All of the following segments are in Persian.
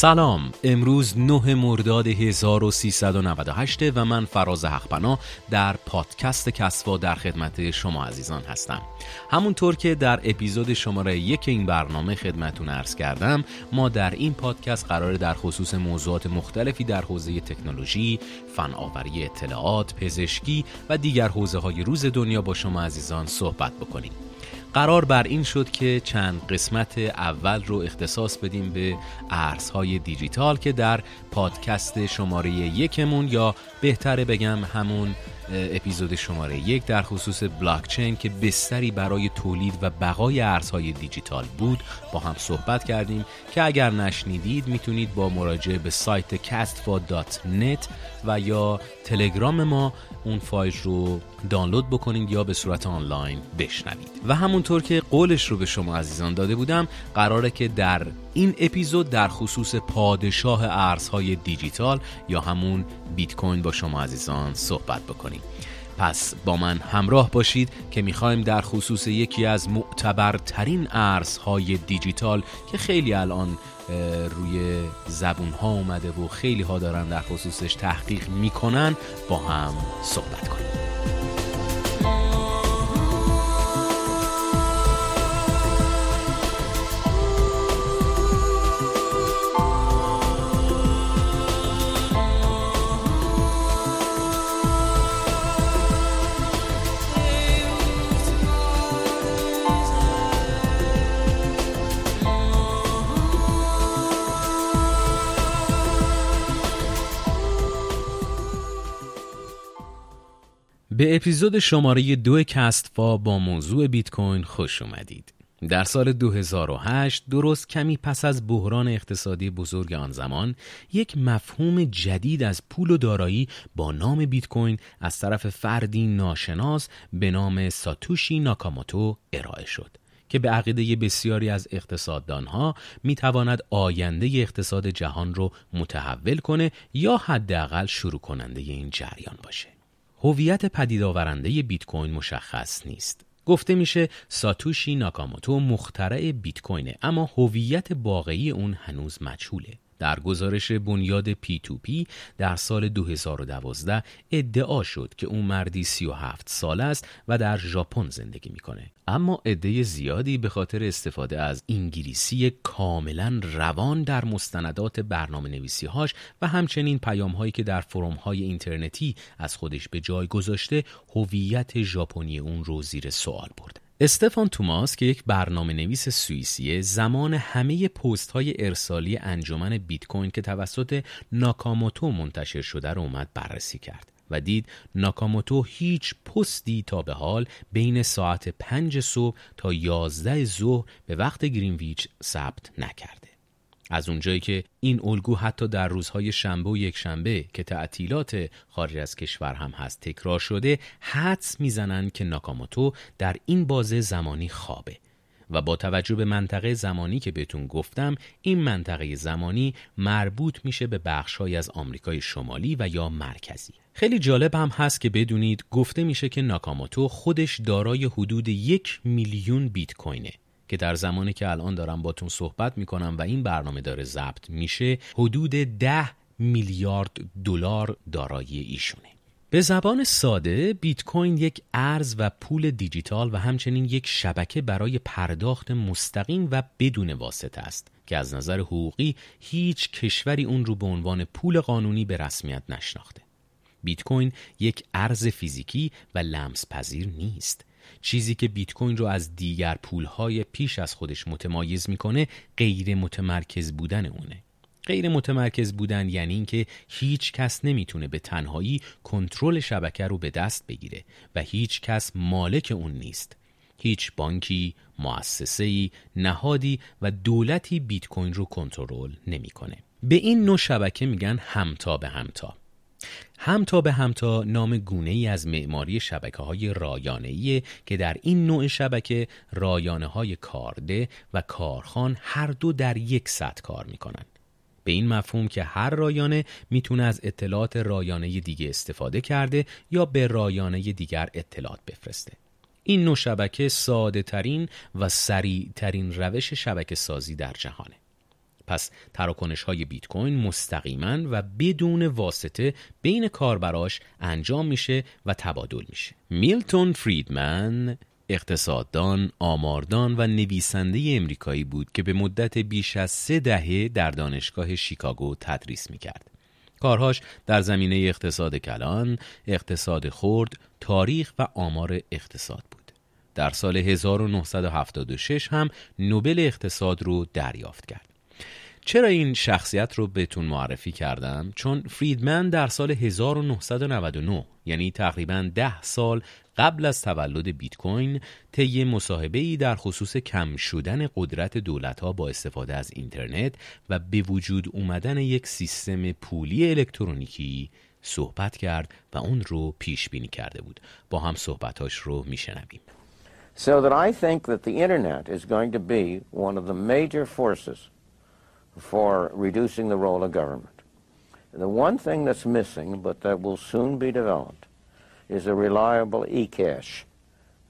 سلام. امروز 9 مرداد 1398 و من فراز حقپنا در پادکست کسوا در خدمت شما عزیزان هستم. همونطور که در اپیزود شماره یک این برنامه خدمتون ارز کردم ما در این پادکست قرار در خصوص موضوعات مختلفی در حوزه تکنولوژی، فناوری اطلاعات، پزشکی و دیگر حوزه های روز دنیا با شما عزیزان صحبت بکنیم. قرار بر این شد که چند قسمت اول رو اختصاص بدیم به ارزهای دیجیتال که در پادکست شماره یکمون یا بهتره بگم همون اپیزود شماره یک در خصوص بلاکچین که بستری برای تولید و بقای ارزهای دیجیتال بود با هم صحبت کردیم که اگر نشنیدید می‌تونید با مراجعه به سایت castfa.net و یا تلگرام ما اون فایل رو دانلود بکنید یا به صورت آنلاین بشنوید. و همونطور که قولش رو به شما عزیزان داده بودم قراره که در این اپیزود در خصوص پادشاه ارزهای دیجیتال یا همون بیت کوین با شما عزیزان صحبت بکنیم. پس با من همراه باشید که می‌خوایم در خصوص یکی از معتبرترین ارزهای دیجیتال که خیلی الان روی زبون ها اومده و خیلی ها دارن در خصوصش تحقیق می‌کنن با هم صحبت کنیم. به اپیزود شماره دو کستفا با موضوع بیت کوین خوش اومدید. در سال 2008 درست کمی پس از بحران اقتصادی بزرگ آن زمان یک مفهوم جدید از پول و دارایی با نام بیت کوین از طرف فردی ناشناس به نام ساتوشی ناکاموتو ارائه شد که به عقیده بسیاری از اقتصاددانها می‌تواند آینده اقتصاد جهان رو متحول کنه یا حداقل شروع کننده این جریان باشه هویت پدید آورنده بیت کوین مشخص نیست. گفته میشه ساتوشی ناکاموتو مخترع بیت کوینه اما هویت واقعی اون هنوز مجهوله. در گزارش بنیاد P2P در سال 2012 ادعا شد که اون مردی 37 ساله است و در ژاپن زندگی می‌کنه. اما عده زیادی به خاطر استفاده از انگلیسی کاملا روان در مستندات برنامه نویسی هاش و همچنین پیام هایی که در فروم های اینترنتی از خودش به جای گذاشته هویت ژاپنی اون رو زیر سوال برده استفان توماس که یک برنامه نویس سوئیسیه زمان همه پست های ارسالی انجمن بیت کوین که توسط ناکاموتو منتشر شده رو اومد بررسی کرد و دید ناکاموتو هیچ پستی تا به حال بین ساعت پنج صبح تا یازده ظهر به وقت گرینویچ ثبت نکرده. از اونجایی که این الگو حتی در روزهای شنبه و یکشنبه که تعطیلات خارج از کشور هم هست تکرار شده حدس می‌زنن که ناکاموتو در این بازه زمانی خوابه. و با توجه به منطقه زمانی که بهتون گفتم این منطقه زمانی مربوط میشه به بخشهایی از آمریکای شمالی و یا مرکزی. خیلی جالب هم هست که بدونید گفته میشه که ناکاموتو خودش دارای حدود یک میلیون بیت کوینه. که در زمانی که الان دارم باتون صحبت می‌کنم و این برنامه داره ضبط میشه حدود ده میلیارد دلار دارایی ایشونه. به زبان ساده بیت کوین یک ارز و پول دیجیتال و همچنین یک شبکه برای پرداخت مستقیم و بدون واسطه است که از نظر حقوقی هیچ کشوری اون رو به عنوان پول قانونی به رسمیت نشناخته. بیت کوین یک ارز فیزیکی و لمس پذیر نیست. چیزی که بیت کوین رو از دیگر پولهای پیش از خودش متمایز می‌کنه غیر متمرکز بودن اونه غیر متمرکز بودن یعنی اینکه هیچ کس نمی‌تونه به تنهایی کنترل شبکه رو به دست بگیره و هیچ کس مالک اون نیست هیچ بانکی، مؤسسه‌ای، نهادی و دولتی بیت کوین رو کنترل نمی‌کنه. به این نوع شبکه میگن همتا به همتا. همتا به همتا نام گونه ای از معماری شبکه های رایانه که در این نوع شبکه رایانه های کارده و کارخان هر دو در یک سطح کار می‌کنن. به این مفهوم که هر رایانه می‌تونه از اطلاعات رایانه دیگه استفاده کرده یا به رایانه دیگر اطلاعات بفرسته. این نوع شبکه ساده ترین و سریع ترین روش شبکه سازی در جهانه. پس تراکنش های بیت کوین مستقیما و بدون واسطه بین کاربراش انجام میشه و تبادل میشه میلتون فریدمن اقتصاددان، آماردان و نویسنده امریکایی بود که به مدت بیش از سه دهه در دانشگاه شیکاگو تدریس می‌کرد. کارهاش در زمینه اقتصاد کلان، اقتصاد خرد، تاریخ و آمار اقتصاد بود. در سال 1976 هم نوبل اقتصاد رو دریافت کرد. چرا این شخصیت رو بهتون معرفی کردم؟ چون فریدمن در سال 1999 یعنی تقریبا ده سال قبل از تولد بیت کوین طی مصاحبه ای در خصوص کم شدن قدرت دولت ها با استفاده از اینترنت و به وجود اومدن یک سیستم پولی الکترونیکی صحبت کرد و اون رو پیش بینی کرده بود با هم صحبتاش رو میشنویم So that I think that the internet is going to be one of the major forces for reducing the role of government. The one thing that's missing, but that will soon be developed, is a reliable e-cash,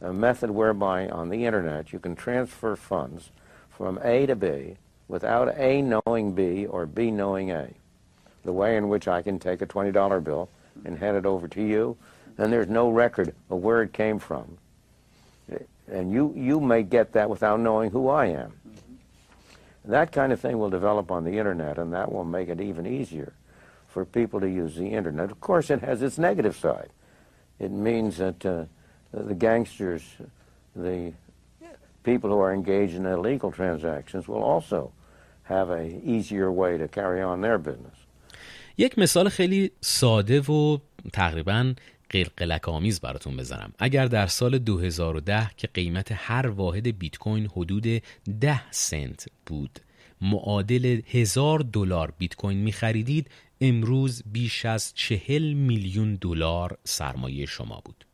a method whereby on the internet you can transfer funds from A to B without A knowing B or B knowing A. The way in which I can take a $20 bill and hand it over to you, and there's no record of where it came from. And you, you may get that without knowing who I am. That kind of thing will develop on the internet, and that will make it even easier for people to use the internet. Of course, it has its negative side. it means that uh, the gangsters, the people who are engaged in illegal transactions will also have a easier way to carry on their business. یک مثال خیلی ساده و تقریبا قلقلک آمیز براتون بزنم اگر در سال 2010 که قیمت هر واحد بیت کوین حدود 10 سنت بود معادل هزار دلار بیت کوین می خریدید امروز بیش از چهل میلیون دلار سرمایه شما بود.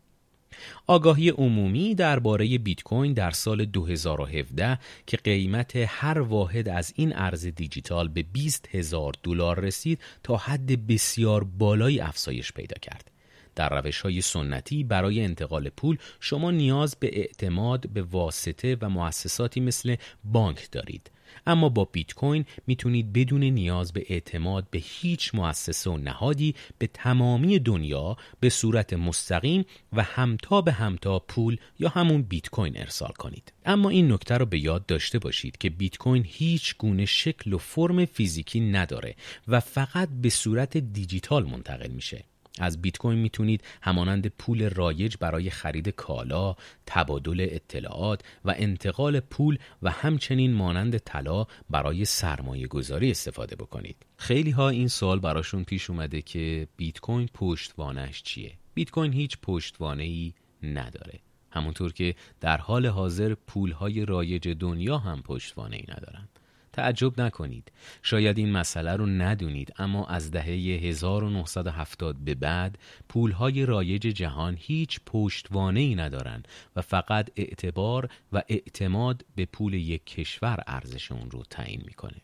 آگاهی عمومی درباره بیت کوین در سال 2017 که قیمت هر واحد از این ارز دیجیتال به 20 هزار دلار رسید تا حد بسیار بالایی افزایش پیدا کرد. در روش های سنتی برای انتقال پول شما نیاز به اعتماد به واسطه و مؤسساتی مثل بانک دارید. اما با بیت کوین می‌تونید بدون نیاز به اعتماد به هیچ مؤسسه و نهادی به تمامی دنیا به صورت مستقیم و همتا به همتا پول یا همون بیت کوین ارسال کنید. اما این نکته رو به یاد داشته باشید که بیت کوین هیچ گونه شکل و فرم فیزیکی نداره و فقط به صورت دیجیتال منتقل میشه. از بیت کوین می‌تونید همانند پول رایج برای خرید کالا، تبادل اطلاعات و انتقال پول و همچنین مانند طلا برای سرمایه گذاری استفاده بکنید. خیلی ها این سوال براشون پیش اومده که بیت کوین پشتوانش چیه؟ بیت کوین هیچ پشتوانه ای نداره. همونطور که در حال حاضر پول های رایج دنیا هم پشتوانه ای ندارند. تعجب نکنید. شاید این مسئله رو ندونید اما از دهه 1970 به بعد پولهای رایج جهان هیچ پشتوانه ای ندارند و فقط اعتبار و اعتماد به پول یک کشور ارزش اون رو تعیین می‌کنه.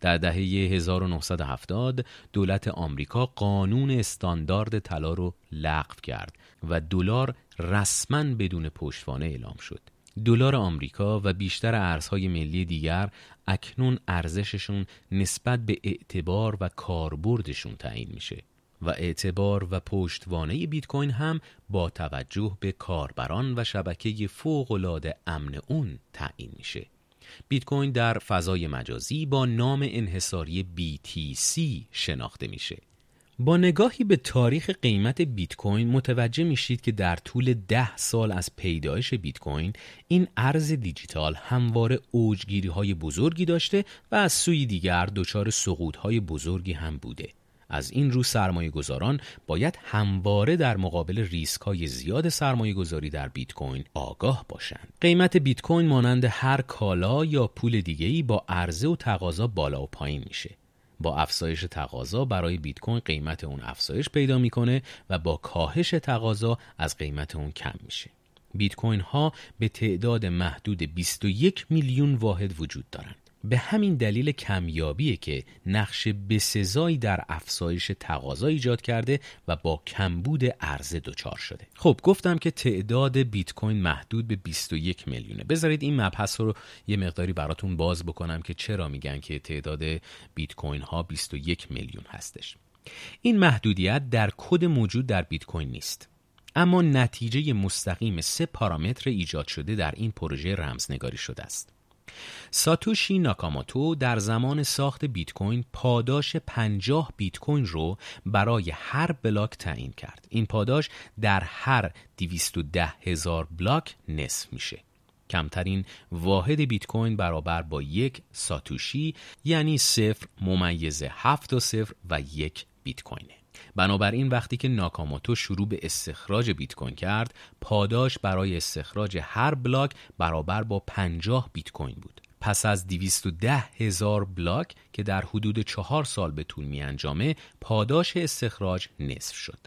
در دهه 1970 دولت آمریکا قانون استاندارد طلا رو لغو کرد و دلار رسما بدون پشتوانه اعلام شد. دلار آمریکا و بیشتر ارزهای ملی دیگر اکنون ارزششون نسبت به اعتبار و کاربردشون تعیین میشه و اعتبار و پشتوانه بیت کوین هم با توجه به کاربران و شبکه فوق امن اون تعیین میشه. بیت کوین در فضای مجازی با نام انحصاری BTC شناخته میشه. با نگاهی به تاریخ قیمت بیت کوین متوجه میشید که در طول ده سال از پیدایش بیت کوین این ارز دیجیتال همواره اوجگیری های بزرگی داشته و از سوی دیگر دچار سقوط های بزرگی هم بوده از این رو سرمایه گذاران باید همواره در مقابل ریسک های زیاد سرمایه گذاری در بیت کوین آگاه باشند. قیمت بیت کوین مانند هر کالا یا پول دیگه‌ای با عرضه و تقاضا بالا و پایین میشه. با افزایش تقاضا برای بیت کوین قیمت اون افزایش پیدا می‌کنه و با کاهش تقاضا از قیمت اون کم میشه. بیت کوین ها به تعداد محدود 21 میلیون واحد وجود دارند به همین دلیل کمیابیه که نقش بسزایی در افزایش تقاضا ایجاد کرده و با کمبود عرضه دچار شده. خب گفتم که تعداد بیت کوین محدود به 21 میلیونه. بذارید این مبحث رو یه مقداری براتون باز بکنم که چرا میگن که تعداد بیت کوین ها 21 میلیون هستش. این محدودیت در کد موجود در بیت کوین نیست. اما نتیجه مستقیم سه پارامتر ایجاد شده در این پروژه رمزنگاری شده است. ساتوشی ناکاموتو در زمان ساخت بیت کوین پاداش 50 بیت کوین رو برای هر بلاک تعیین کرد. این پاداش در هر 210 هزار بلاک نصف میشه. کمترین واحد بیت کوین برابر با یک ساتوشی یعنی صفر ممیز هفت و صفر و یک بیت کوینه. بنابراین وقتی که ناکاموتو شروع به استخراج بیت کوین کرد پاداش برای استخراج هر بلاک برابر با 50 بیت کوین بود. پس از 210 هزار بلاک که در حدود چهار سال به طول می انجامه پاداش استخراج نصف شد.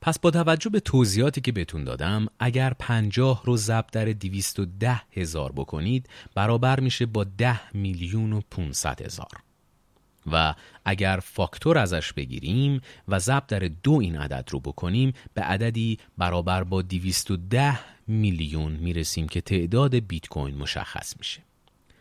پس با توجه به توضیحاتی که بهتون دادم اگر 50 رو ضرب در 210 هزار بکنید برابر میشه با 10 میلیون و 500 هزار. و اگر فاکتور ازش بگیریم و ضرب در دو این عدد رو بکنیم به عددی برابر با 210 میلیون می‌رسیم که تعداد بیت کوین مشخص میشه.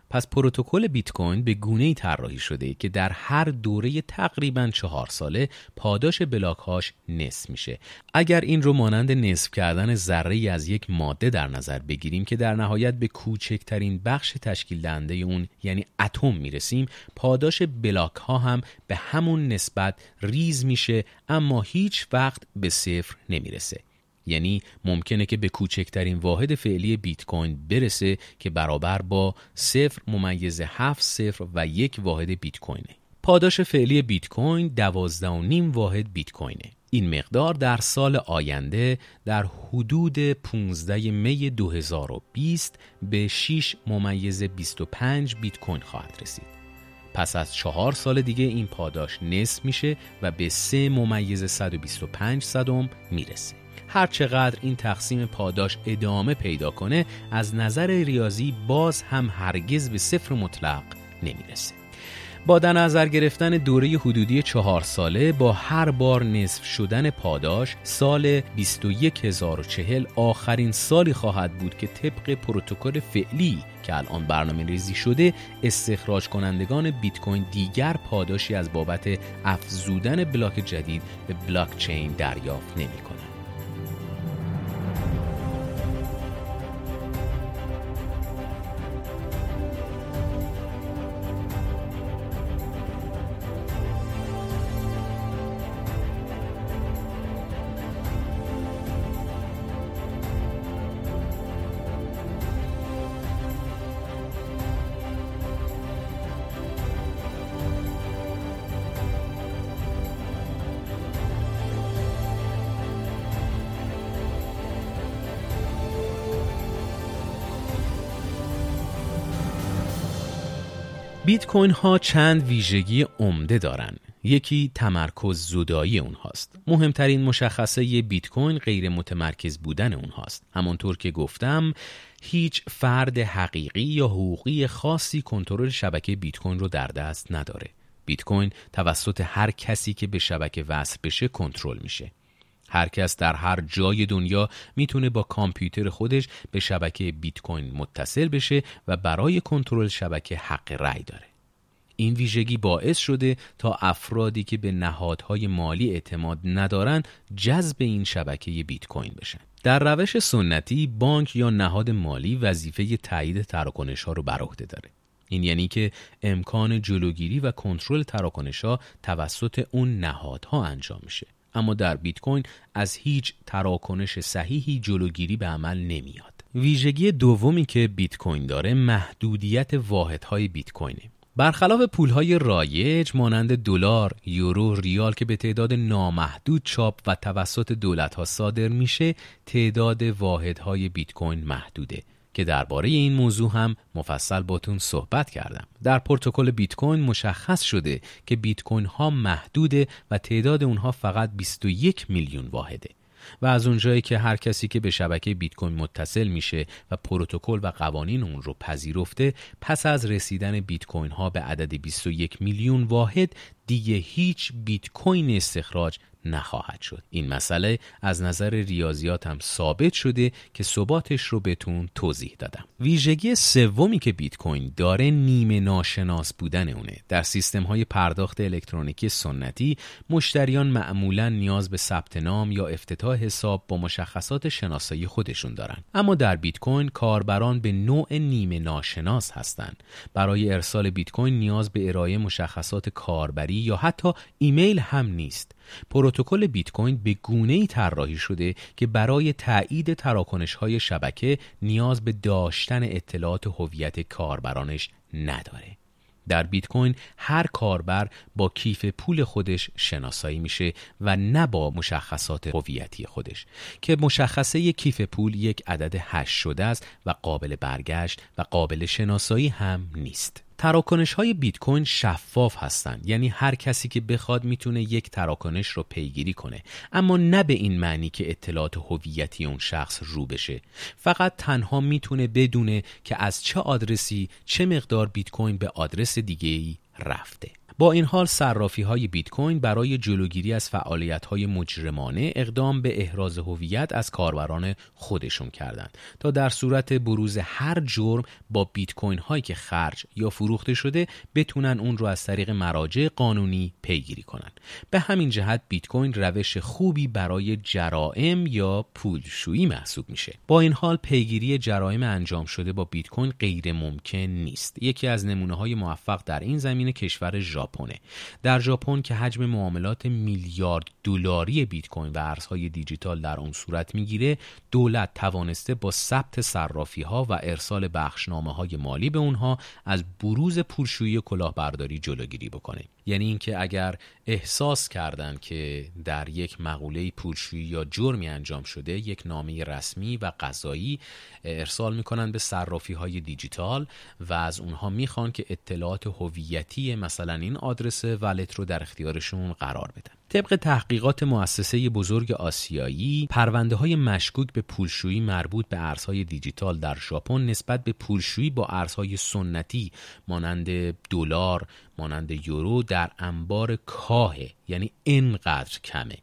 پس پروتکل بیت کوین به گونه ای طراحی شده که در هر دوره تقریبا چهار ساله پاداش بلاک هاش نصف میشه. اگر این رو مانند نصف کردن ذره از یک ماده در نظر بگیریم که در نهایت به کوچکترین بخش تشکیل دهنده اون یعنی اتم می‌رسیم پاداش بلاک ها هم به همون نسبت ریز میشه اما هیچ وقت به صفر نمی‌رسه. یعنی ممکنه که به کوچکترین واحد فعلی بیت کوین برسه که برابر با صفر ممیز هفت صفر و یک واحد بیت کوینه پاداش فعلی بیت کوین دوازده و نیم واحد بیت کوینه این مقدار در سال آینده در حدود 15 می 2020 به 6 ممیز 25 بیت کوین خواهد رسید. پس از چهار سال دیگه این پاداش نصف میشه و به 3 ممیز 125 صدم می‌رسه. هر چقدر این تقسیم پاداش ادامه پیدا کنه از نظر ریاضی باز هم هرگز به صفر مطلق نمی‌رسه با در نظر گرفتن دوره حدودی چهار ساله با هر بار نصف شدن پاداش سال 21040 آخرین سالی خواهد بود که طبق پروتکل فعلی که الان برنامه ریزی شده استخراج کنندگان بیت کوین دیگر پاداشی از بابت افزودن بلاک جدید به بلاک چین دریافت نمی کنند. بیت کوین ها چند ویژگی عمده دارند. یکی تمرکز زدایی اونهاست. مهمترین مشخصه بیت کوین غیر متمرکز بودن اونهاست. همانطور که گفتم هیچ فرد حقیقی یا حقوقی خاصی کنترل شبکه بیت کوین رو در دست نداره. بیت کوین توسط هر کسی که به شبکه وصل بشه کنترل میشه. هر کس در هر جای دنیا می‌تونه با کامپیوتر خودش به شبکه بیت کوین متصل بشه و برای کنترل شبکه حق رأی داره. این ویژگی باعث شده تا افرادی که به نهادهای مالی اعتماد ندارن جذب این شبکه بیت کوین بشن. در روش سنتی بانک یا نهاد مالی وظیفه تایید تراکنش ها رو بر عهده داره. این یعنی که امکان جلوگیری و کنترل تراکنش ها توسط اون نهادها انجام میشه. اما در بیت کوین از هیچ تراکنش صحیحی جلوگیری به عمل نمیاد. ویژگی دومی که بیت کوین داره محدودیت واحدهای بیت کوینه. برخلاف پولهای رایج مانند دلار، یورو، ریال که به تعداد نامحدود چاپ و توسط دولتها صادر میشه، تعداد واحدهای بیت کوین محدوده. که درباره این موضوع هم مفصل باتون صحبت کردم. در پروتکل بیت کوین مشخص شده که بیت کوین ها محدوده و تعداد اونها فقط 21 میلیون واحده. و از اونجایی که هر کسی که به شبکه بیت کوین متصل میشه و پروتکل و قوانین اون رو پذیرفته پس از رسیدن بیت کوین ها به عدد 21 میلیون واحد دیگه هیچ بیت کوین استخراج نخواهد شد. این مسئله از نظر ریاضیات هم ثابت شده که ثباتش رو بهتون توضیح دادم. ویژگی سومی که بیت کوین داره نیمه ناشناس بودن اونه. در سیستم های پرداخت الکترونیکی سنتی مشتریان معمولا نیاز به ثبت نام یا افتتاح حساب با مشخصات شناسایی خودشون دارن. اما در بیت کوین کاربران به نوع نیمه ناشناس هستند برای ارسال بیت کوین نیاز به ارائه مشخصات کاربری یا حتی ایمیل هم نیست. پروتکل بیت کوین به گونه ای طراحی شده که برای تایید تراکنش های شبکه نیاز به داشتن اطلاعات هویت کاربرانش نداره. در بیت کوین هر کاربر با کیف پول خودش شناسایی میشه و نه با مشخصات هویتی خودش که مشخصه کیف پول یک عدد هش شده است و قابل برگشت و قابل شناسایی هم نیست. تراکنش های بیت کوین شفاف هستند. یعنی هر کسی که بخواد می‌تونه یک تراکنش رو پیگیری کنه. اما نه به این معنی که اطلاعات هویتی اون شخص رو بشه. فقط تنها می‌تونه بدونه که از چه آدرسی چه مقدار بیت کوین به آدرس دیگه ای رفته. با این حال صرافی های بیت کوین برای جلوگیری از فعالیت های مجرمانه اقدام به احراز هویت از کاربران خودشون کردند. تا در صورت بروز هر جرم با بیت کوین هایی که خرج یا فروخته شده بتونن اون رو از طریق مراجع قانونی پیگیری کنن. به همین جهت بیت کوین روش خوبی برای جرائم یا پولشویی محسوب میشه. با این حال پیگیری جرائم انجام شده با بیت کوین غیر ممکن نیست. یکی از نمونه های موفق در این زمینه کشور ژاپنه. در ژاپن که حجم معاملات میلیارد دلاری بیت کوین و ارزهای دیجیتال در آن صورت می‌گیره دولت توانسته با ثبت صرافی ها و ارسال بخشنامه های مالی به اونها از بروز پولشویی کلاهبرداری جلوگیری بکنه. یعنی اینکه اگر احساس کردند که در یک مقوله پولشویی یا جرمی انجام شده یک نامه رسمی و قضایی ارسال می‌کنن به صرافی های دیجیتال و از اونها می‌خوان که اطلاعات هویتی مثلا این آدرس ولت رو در اختیارشون قرار بدن. طبق تحقیقات مؤسسه بزرگ آسیایی پرونده های مشکوک به پولشویی مربوط به ارزهای دیجیتال در ژاپن نسبت به پولشویی با ارزهای سنتی مانند دلار مانند یورو در انبار کاهه یعنی اینقدر کمه.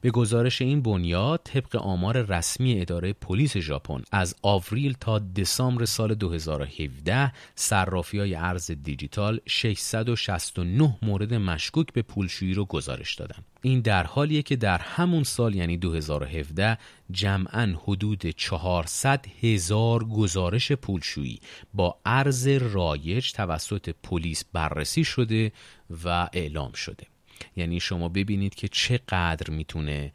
به گزارش این بنیاد طبق آمار رسمی اداره پلیس ژاپن از آوریل تا دسامبر سال 2017 صرافی های ارز دیجیتال 669 مورد مشکوک به پولشویی رو گزارش دادن. این در حالیه که در همون سال یعنی 2017 جمعا حدود 400 هزار گزارش پولشویی با ارز رایج توسط پلیس بررسی شده و اعلام شده. یعنی شما ببینید که چقدر می‌تونه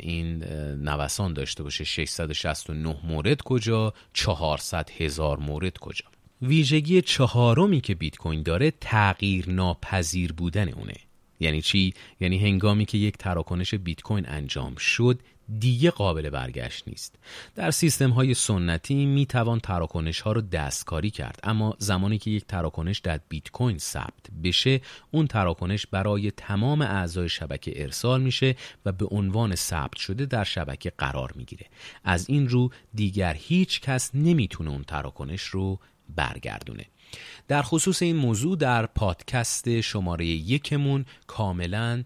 این نوسان داشته باشه. 669 مورد کجا؟ 400 هزار مورد کجا؟ ویژگی چهارمی که بیت کوین داره تغییر ناپذیر بودن اونه. یعنی چی؟ یعنی هنگامی که یک تراکنش بیت کوین انجام شد دیگه قابل برگشت نیست. در سیستم های سنتی می توان تراکنش ها رو دستکاری کرد اما زمانی که یک تراکنش در بیت کوین ثبت بشه اون تراکنش برای تمام اعضای شبکه ارسال میشه و به عنوان ثبت شده در شبکه قرار می‌گیره. از این رو دیگر هیچ کس نمی‌تونه اون تراکنش رو برگردونه. در خصوص این موضوع در پادکست شماره یکمون کاملا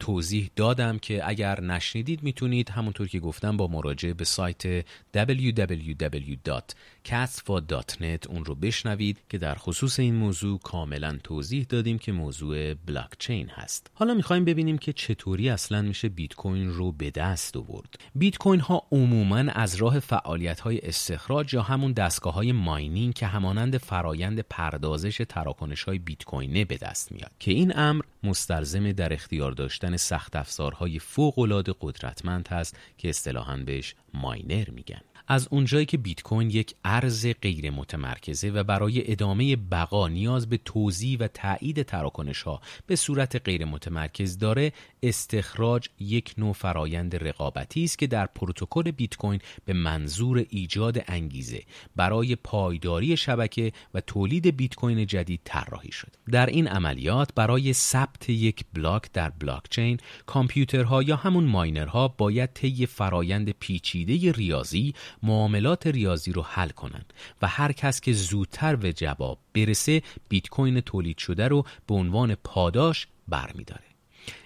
توضیح دادم که اگر نشنیدید می‌تونید همونطور که گفتم با مراجعه به سایت www.catsfa.net اون رو بشنوید که در خصوص این موضوع کاملا توضیح دادیم که موضوع بلاکچین هست. حالا می‌خوایم ببینیم که چطوری اصلا میشه بیت کوین رو به دست آورد. بیت کوین ها عموما از راه فعالیت های استخراج یا همون دستگاه های ماینینگ که همانند فرایند پردازش تراکنش های بیت کوینه به دست میاد که این امر مستلزم در اختیار داشتن سخت افزارهای فوق العاده قدرتمند هست که اصطلاحاً بهش ماینر میگن. از اونجایی که بیت کوین یک ارز غیر متمرکزه و برای ادامه بقا نیاز به توضیح و تایید تراکنش ها به صورت غیر متمرکز داره استخراج یک نوع فرایند رقابتی است که در پروتکل بیت کوین به منظور ایجاد انگیزه برای پایداری شبکه و تولید بیت کوین جدید طراحی شد. در این عملیات برای ثبت یک بلاک در بلاکچین کامپیوترها یا همون ماینرها باید طی فرایند پیچیده ریاضی معاملات ریاضی رو حل کنند و هر کس که زودتر به جواب برسه بیت کوین تولید شده رو به عنوان پاداش برمیداره.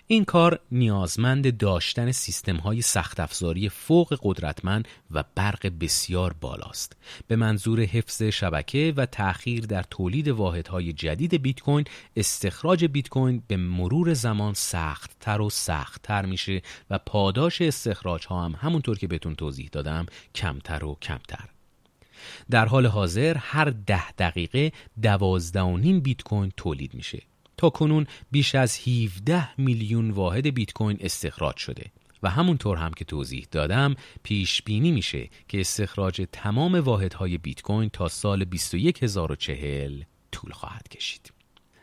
این کار نیازمند داشتن سیستم های سخت افزاری فوق قدرتمند و برق بسیار بالاست. به منظور حفظ شبکه و تأخیر در تولید واحدهای جدید بیت کوین استخراج بیت کوین به مرور زمان سخت تر و سخت تر میشه و پاداش استخراج ها هم همونطور که بهتون توضیح دادم کمتر و کمتر. در حال حاضر هر ده دقیقه دوازده بیت کوین تولید میشه. تا کنون بیش از 17 میلیون واحد بیت کوین استخراج شده و همونطور هم که توضیح دادم پیش بینی میشه که استخراج تمام واحدهای بیت کوین تا سال 21040 طول خواهد کشید.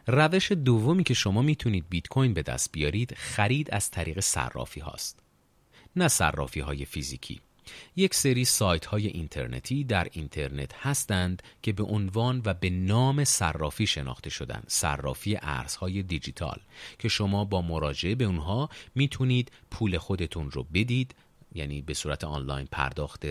روش دومی که شما می‌تونید بیت کوین به دست بیارید خرید از طریق صرافی هاست. نه صرافی های فیزیکی یک سری سایت های اینترنتی در اینترنت هستند که به عنوان و به نام صرافی شناخته شدن صرافی ارزهای دیجیتال که شما با مراجعه به اونها می‌تونید پول خودتون رو بدید یعنی به صورت آنلاین پرداخت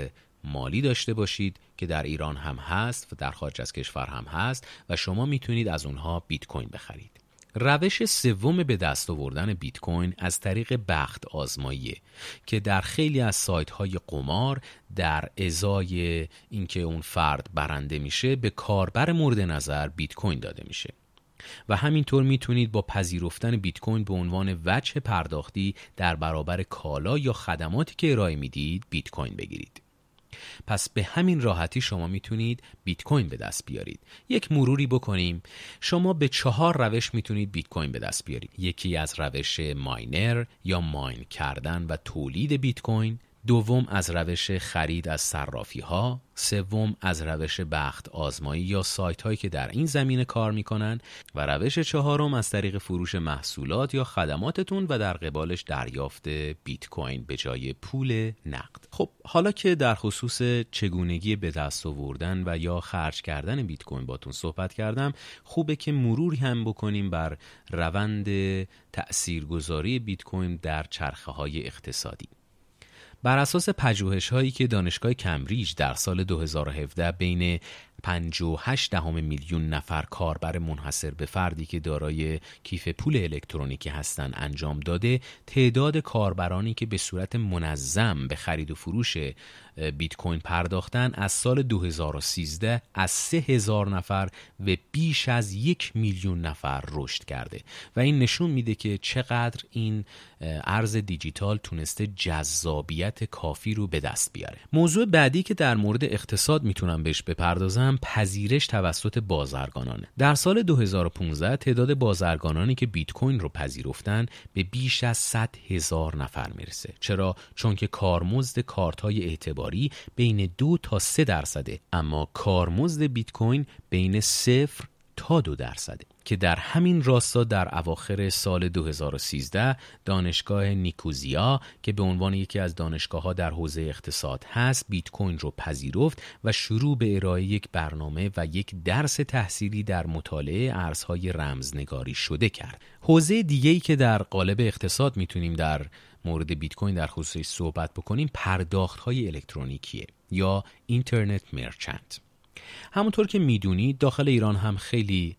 مالی داشته باشید که در ایران هم هست و در خارج از کشور هم هست و شما می‌تونید از اونها بیت کوین بخرید. روش سوم به دست آوردن بیت کوین از طریق بخت آزماییه که در خیلی از سایت های قمار در ازای اینکه اون فرد برنده میشه به کاربر مورد نظر بیت کوین داده میشه. و همینطور می‌تونید با پذیرفتن بیت کوین به عنوان وجه پرداختی در برابر کالا یا خدماتی که ارائه می‌دید بیت کوین بگیرید. پس به همین راحتی شما می‌تونید بیت کوین به دست بیارید. یک مروری بکنیم. شما به چهار روش می‌تونید بیت کوین به دست بیارید. یکی از روش ماینر یا ماین کردن و تولید بیت کوین. دوم از روش خرید از صرافی ها سوم از روش بخت آزمایی یا سایت هایی که در این زمینه کار می‌کنن و روش چهارم از طریق فروش محصولات یا خدماتتون و در قبالش دریافت بیت کوین به جای پول نقد. خب حالا که در خصوص چگونگی به دست آوردن و یا خرج کردن بیت کوین باتون صحبت کردم خوبه که مروری هم بکنیم بر روند تاثیرگذاری بیت کوین در چرخه های اقتصادی. بر اساس پژوهش هایی که دانشگاه کمبریج در سال 2017 بین 58 دهم میلیون نفر کاربر منحصر به فردی که دارای کیف پول الکترونیکی هستند انجام داده تعداد کاربرانی که به صورت منظم به خرید و فروش بیت کوین پرداختن از سال 2013 از 3000 نفر و بیش از یک میلیون نفر رشد کرده. و این نشون میده که چقدر این ارز دیجیتال تونسته جذابیت کافی رو به دست بیاره. موضوع بعدی که در مورد اقتصاد می‌تونم بهش بپردازم پذیرش توسط بازرگانانه. در سال 2015 تعداد بازرگانانی که بیت کوین رو پذیرفتن به بیش از 100 هزار نفر می‌رسه. چرا؟ چون که کارمزد کارت های اعتباری بین دو تا سه درصده اما کارمزد بیت کوین بین صفر تا دو درصده که در همین راستا در اواخر سال 2013 دانشگاه نیکوزیا که به عنوان یکی از دانشگاه ها در حوزه اقتصاد هست بیت کوین رو پذیرفت و شروع به ارائه یک برنامه و یک درس تحصیلی در مطالعه ارزهای رمزنگاری شده کرد. حوزه دیگه ای که در قالب اقتصاد می‌تونیم در مورد بیت کوین در خصوصش صحبت بکنیم پرداخت های الکترونیکیه یا اینترنت مرچنت. همونطور که می‌دونید داخل ایران هم خیلی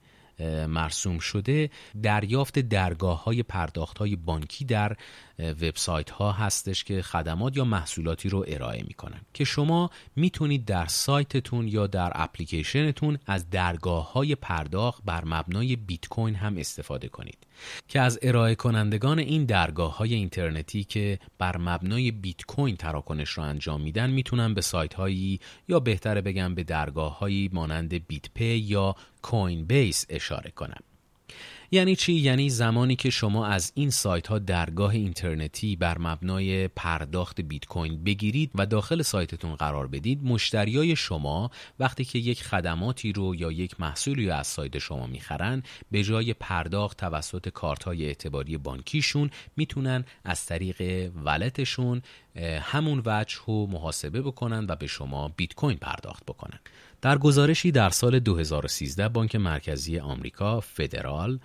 مرسوم شده دریافت درگاه های پرداخت های بانکی در وبسایت ها هستش که خدمات یا محصولاتی رو ارائه می‌کنن که شما می‌تونید در سایتتون یا در اپلیکیشنتون از درگاه های پرداخت بر مبنای بیت کوین هم استفاده کنید. که از ارائه کنندگان این درگاه های اینترنتی که بر مبنای بیت کوین تراکنش رو انجام میدن می‌تونن به سایت هایی یا بهتره بگم به درگاه هایی مانند بیت پی یا کوین بیس اشاره کنم یعنی چی؟ یعنی زمانی که شما از این سایت ها درگاه اینترنتی بر مبنای پرداخت بیت کوین بگیرید و داخل سایتتون قرار بدید مشتریای شما وقتی که یک خدماتی رو یا یک محصولی رو از سایت شما می‌خرن به جای پرداخت توسط کارت های اعتباری بانکیشون می‌تونن از طریق ولتشون همون وجه رو محاسبه بکنن و به شما بیت کوین پرداخت بکنن. در گزارشی در سال 2013 بانک مرکزی آمریکا فدرال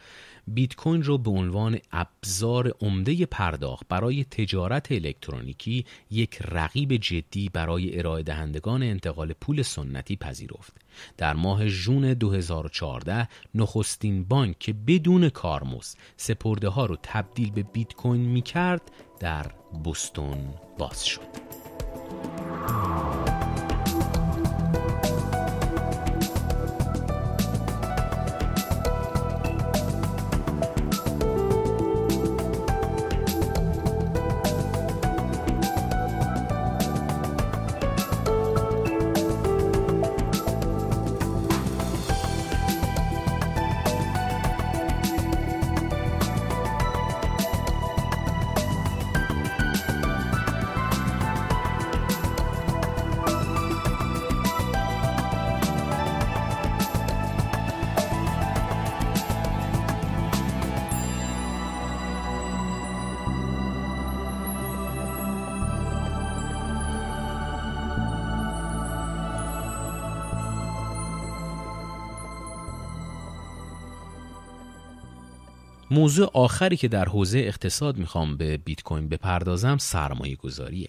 بیت کوین رو به عنوان ابزار عمده پرداخت برای تجارت الکترونیکی یک رقیب جدی برای ارائه دهندگان انتقال پول سنتی پذیرفت. در ماه ژون 2014 نخستین بانک که بدون کارمز سپرده ها رو تبدیل به بیت کوین می کرد در بوستون باز شد. موضوع آخری که در حوزه اقتصاد می‌خوام به بیت کوین بپردازم سرمایه گذاریه.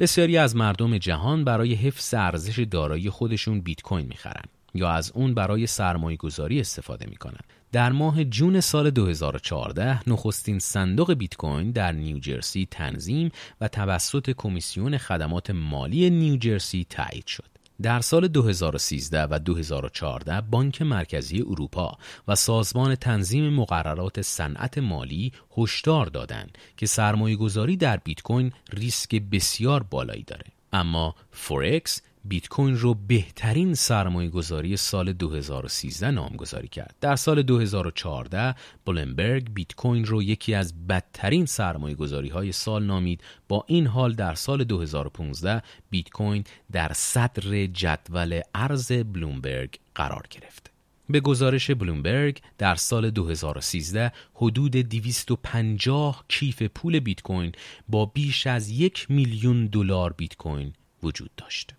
بسیاری از مردم جهان برای حفظ ارزش دارایی خودشون بیت کوین می‌خرن یا از اون برای سرمایه گذاری استفاده می‌کنن. در ماه جون سال 2014 نخستین صندوق بیت کوین در نیوجرسی تنظیم و توسط کمیسیون خدمات مالی نیوجرسی تایید شد. در سال 2013 و 2014 بانک مرکزی اروپا و سازمان تنظیم مقررات صنعت مالی هشدار دادند که سرمایه گذاری در بیت کوین ریسک بسیار بالایی داره. اما فورکس بیت کوین رو بهترین سرمایه گذاری سال 2013 نامگذاری کرد. در سال 2014 بلومبرگ بیت کوین رو یکی از بدترین سرمایه گذاری های سال نامید با این حال در سال 2015 بیت کوین در صدر جدول ارز بلومبرگ قرار گرفت. به گزارش بلومبرگ در سال 2013 حدود 250 کیف پول بیت کوین با بیش از یک میلیون دلار بیت کوین وجود داشت.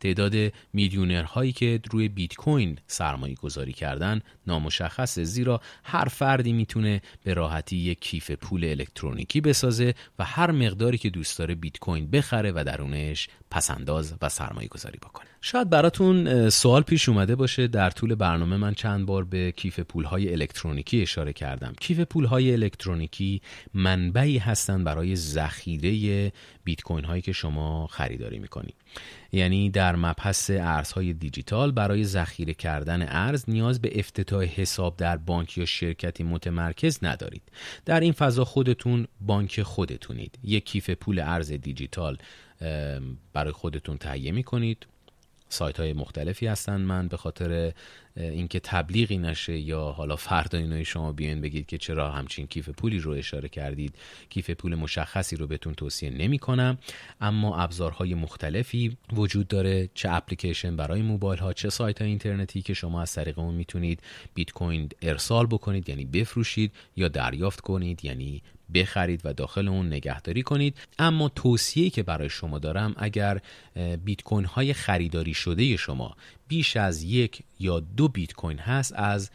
تعداد میلیونرهایی که روی بیت کوین سرمایه گذاری کردن نامشخصه زیرا هر فردی می‌تونه به راحتی یک کیف پول الکترونیکی بسازه و هر مقداری که دوست داره بیت کوین بخره و درونش پسنداز و سرمایه گذاری بکنه. شاید براتون سوال پیش اومده باشه در طول برنامه من چند بار به کیف پولهای الکترونیکی اشاره کردم. کیف پولهای الکترونیکی منبعی هستند برای ذخیره بیت کوین هایی که شما خریداری می‌کنید یعنی در مبحث ارزهای دیجیتال برای ذخیره کردن ارز نیاز به افتتاح حساب در بانک یا شرکتی متمرکز ندارید. در این فضا خودتون بانک خودتونید. یک کیف پول ارز دیجیتال برای خودتون تهیه می کنید سایت های مختلفی هستن. من به خاطر اینکه تبلیغی نشه یا حالا فردا اینای شما بیاین بگید که چرا همچین کیف پولی رو اشاره کردید کیف پول مشخصی رو بهتون توصیه نمی کنم اما ابزارهای مختلفی وجود داره. چه اپلیکیشن برای موبایل ها چه سایت های اینترنتی که شما از طریق اون می‌تونید بیت کوین ارسال بکنید یعنی بفروشید یا دریافت کنید یعنی بخرید و داخل اون نگهداری کنید. اما توصیه که برای شما دارم اگر بیت کوین های خریداری شده شما بیش از یک یا دو بیت کوین هست از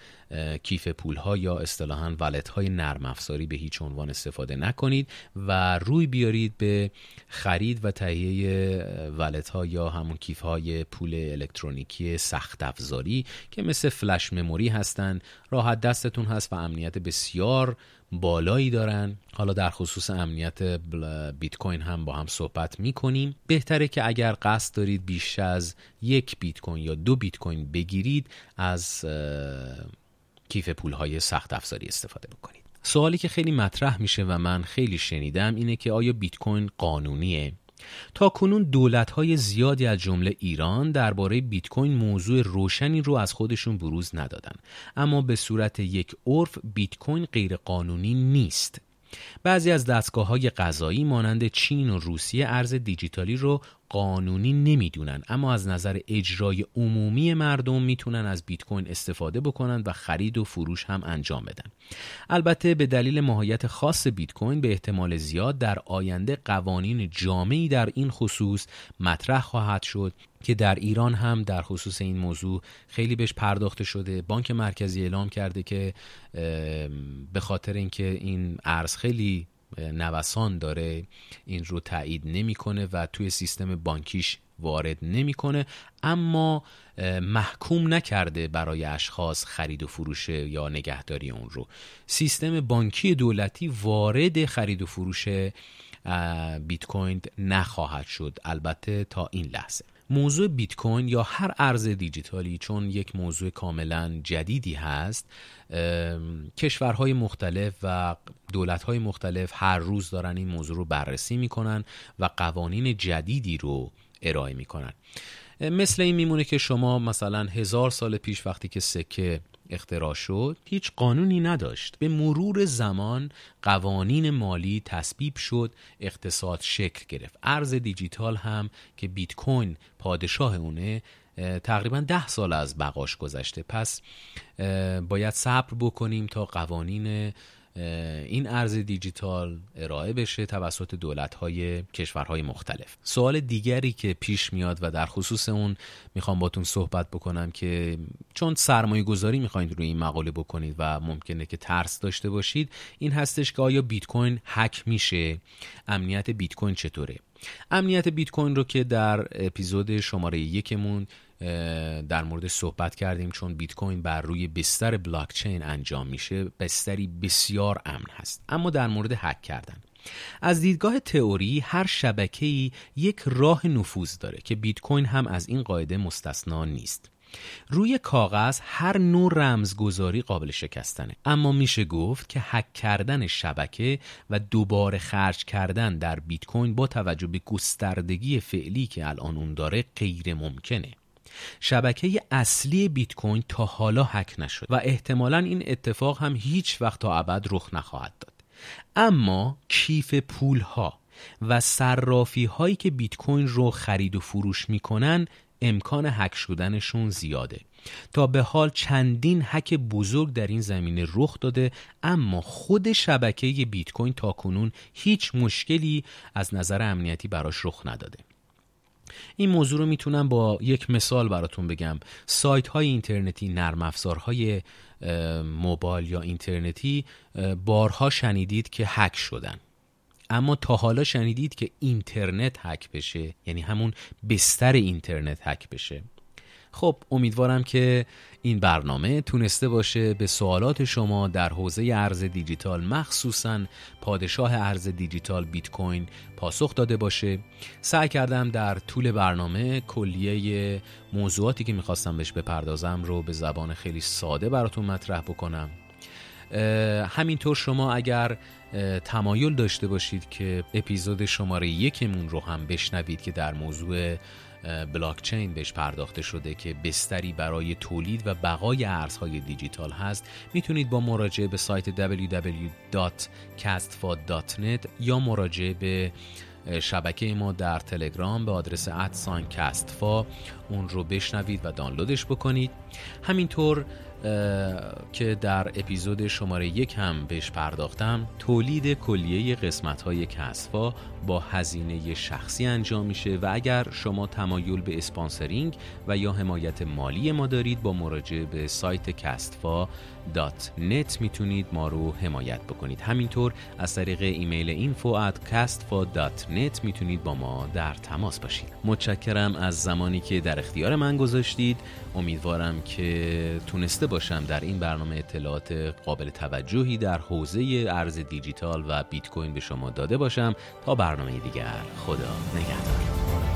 کیف پول ها یا اصطلاحا ولت های نرم افزاری به هیچ عنوان استفاده نکنید و روی بیارید به خرید و تهیه ولت ها یا همون کیف های پول الکترونیکی سخت افزاری که مثل فلش مموری هستند راحت دستتون هست و امنیت بسیار بالایی دارن. حالا در خصوص امنیت بیت کوین هم با هم صحبت می کنیم بهتره که اگر قصد دارید بیش از یک بیت کوین یا دو بیت کوین بگیرید از کیف پول های سخت افزاری استفاده بکنید. سوالی که خیلی مطرح میشه و من خیلی شنیدم اینه که آیا بیت کوین قانونیه؟ تا کنون دولت های زیادی از جمله ایران درباره بیت کوین موضوع روشنی رو از خودشون بروز ندادن. اما به صورت یک عرف بیت کوین غیر قانونی نیست. بعضی از دستگاه های قضایی مانند چین و روسیه ارز دیجیتالی رو قانونی نمی‌دونن اما از نظر اجرای عمومی مردم می‌تونن از بیت کوین استفاده بکنن و خرید و فروش هم انجام بدن. البته به دلیل ماهیت خاص بیت کوین به احتمال زیاد در آینده قوانین جامعی در این خصوص مطرح خواهد شد که در ایران هم در خصوص این موضوع خیلی بهش پرداخته شده. بانک مرکزی اعلام کرده که به خاطر اینکه این ارز خیلی نوسان داره این رو تایید نمی‌کنه و توی سیستم بانکیش وارد نمی‌کنه. اما محکوم نکرده برای اشخاص خرید و فروش یا نگهداری اون رو. سیستم بانکی دولتی وارد خرید و فروش بیت کوین نخواهد شد. البته تا این لحظه. موضوع بیت کوین یا هر ارز دیجیتالی چون یک موضوع کاملا جدیدی هست کشورهای مختلف و دولتهای مختلف هر روز دارن این موضوع رو بررسی می‌کنن و قوانین جدیدی رو ارائه می‌کنن. مثل این میمونه که شما مثلا هزار سال پیش وقتی که سکه اختراع شد هیچ قانونی نداشت. به مرور زمان قوانین مالی تصویب شد اقتصاد شکل گرفت. ارز دیجیتال هم که بیت کوین پادشاه اونه تقریبا ده سال از بقاش گذشته. پس باید صبر بکنیم تا قوانین این ارز دیجیتال ارائه بشه توسط دولت‌های کشورهای مختلف. سوال دیگری که پیش میاد و در خصوص اون می‌خوام باتون صحبت بکنم که چون سرمایه گذاری می‌خواید روی این مقاله بکنید و ممکنه که ترس داشته باشید این هستش که آیا بیت کوین هک میشه؟ امنیت بیت کوین چطوره؟ امنیت بیت کوین رو که در اپیزود شماره یکمون در مورد صحبت کردیم چون بیت کوین بر روی بستر بلاکچین انجام میشه بستری بسیار امن هست. اما در مورد هک کردن. از دیدگاه تئوری هر شبکه‌ای یک راه نفوذ داره که بیت کوین هم از این قاعده مستثنا نیست. روی کاغذ هر نوع رمزگذاری قابل شکستنه. اما میشه گفت که هک کردن شبکه و دوباره خرج کردن در بیت کوین با توجه به گستردگی فعلی که الان اون داره غیر ممکنه. شبکه اصلی بیت کوین تا حالا هک نشد و احتمالا این اتفاق هم هیچ وقت تا ابد رخ نخواهد داد. اما کیف پول ها و صرافی هایی که بیت کوین رو خرید و فروش می‌کنن امکان هک شدنشون زیاده. تا به حال چندین هک بزرگ در این زمینه رخ داده اما خود شبکه بیت کوین تا کنون هیچ مشکلی از نظر امنیتی براش رخ نداده. این موضوع رو می‌تونم با یک مثال براتون بگم. سایت های اینترنتی نرم افزارهای موبایل یا اینترنتی بارها شنیدید که هک شدن. اما تا حالا شنیدید که اینترنت هک بشه یعنی همون بستر اینترنت هک بشه. خب امیدوارم که این برنامه تونسته باشه به سوالات شما در حوزه ارز دیجیتال مخصوصا پادشاه ارز دیجیتال بیت کوین پاسخ داده باشه. سعی کردم در طول برنامه کلیه موضوعاتی که می‌خواستم بهش بپردازم رو به زبان خیلی ساده براتون مطرح بکنم. همینطور شما اگر تمایل داشته باشید که اپیزود شماره یکمون رو هم بشنوید که در موضوع بلاکچین بهش پرداخته شده که بستری برای تولید و بقای ارزهای دیجیتال هست. می‌تونید با مراجعه به سایت www.castfa.net یا مراجعه به شبکه ما در تلگرام به آدرس ادسان کستفا اون رو بشنوید و دانلودش بکنید. همینطور که در اپیزود شماره یک هم بهش پرداختم تولید کلیه قسمت های کسفا با هزینه شخصی انجام میشه و اگر شما تمایل به sponsoring و یا حمایت مالی ما دارید با مراجعه به سایت کستفا نت می‌تونید ما رو حمایت بکنید. همینطور از طریق ایمیل info نت می‌تونید با ما در تماس باشید. متشکرم از زمانی که در اختیار من گذاشتید. امیدوارم که تونسته باشم در این برنامه اطلاعات قابل توجهی در حوزه ارز دیجیتال و بیت کوین به شما داده باشم. تا برنامه دیگر خدا نگهدار.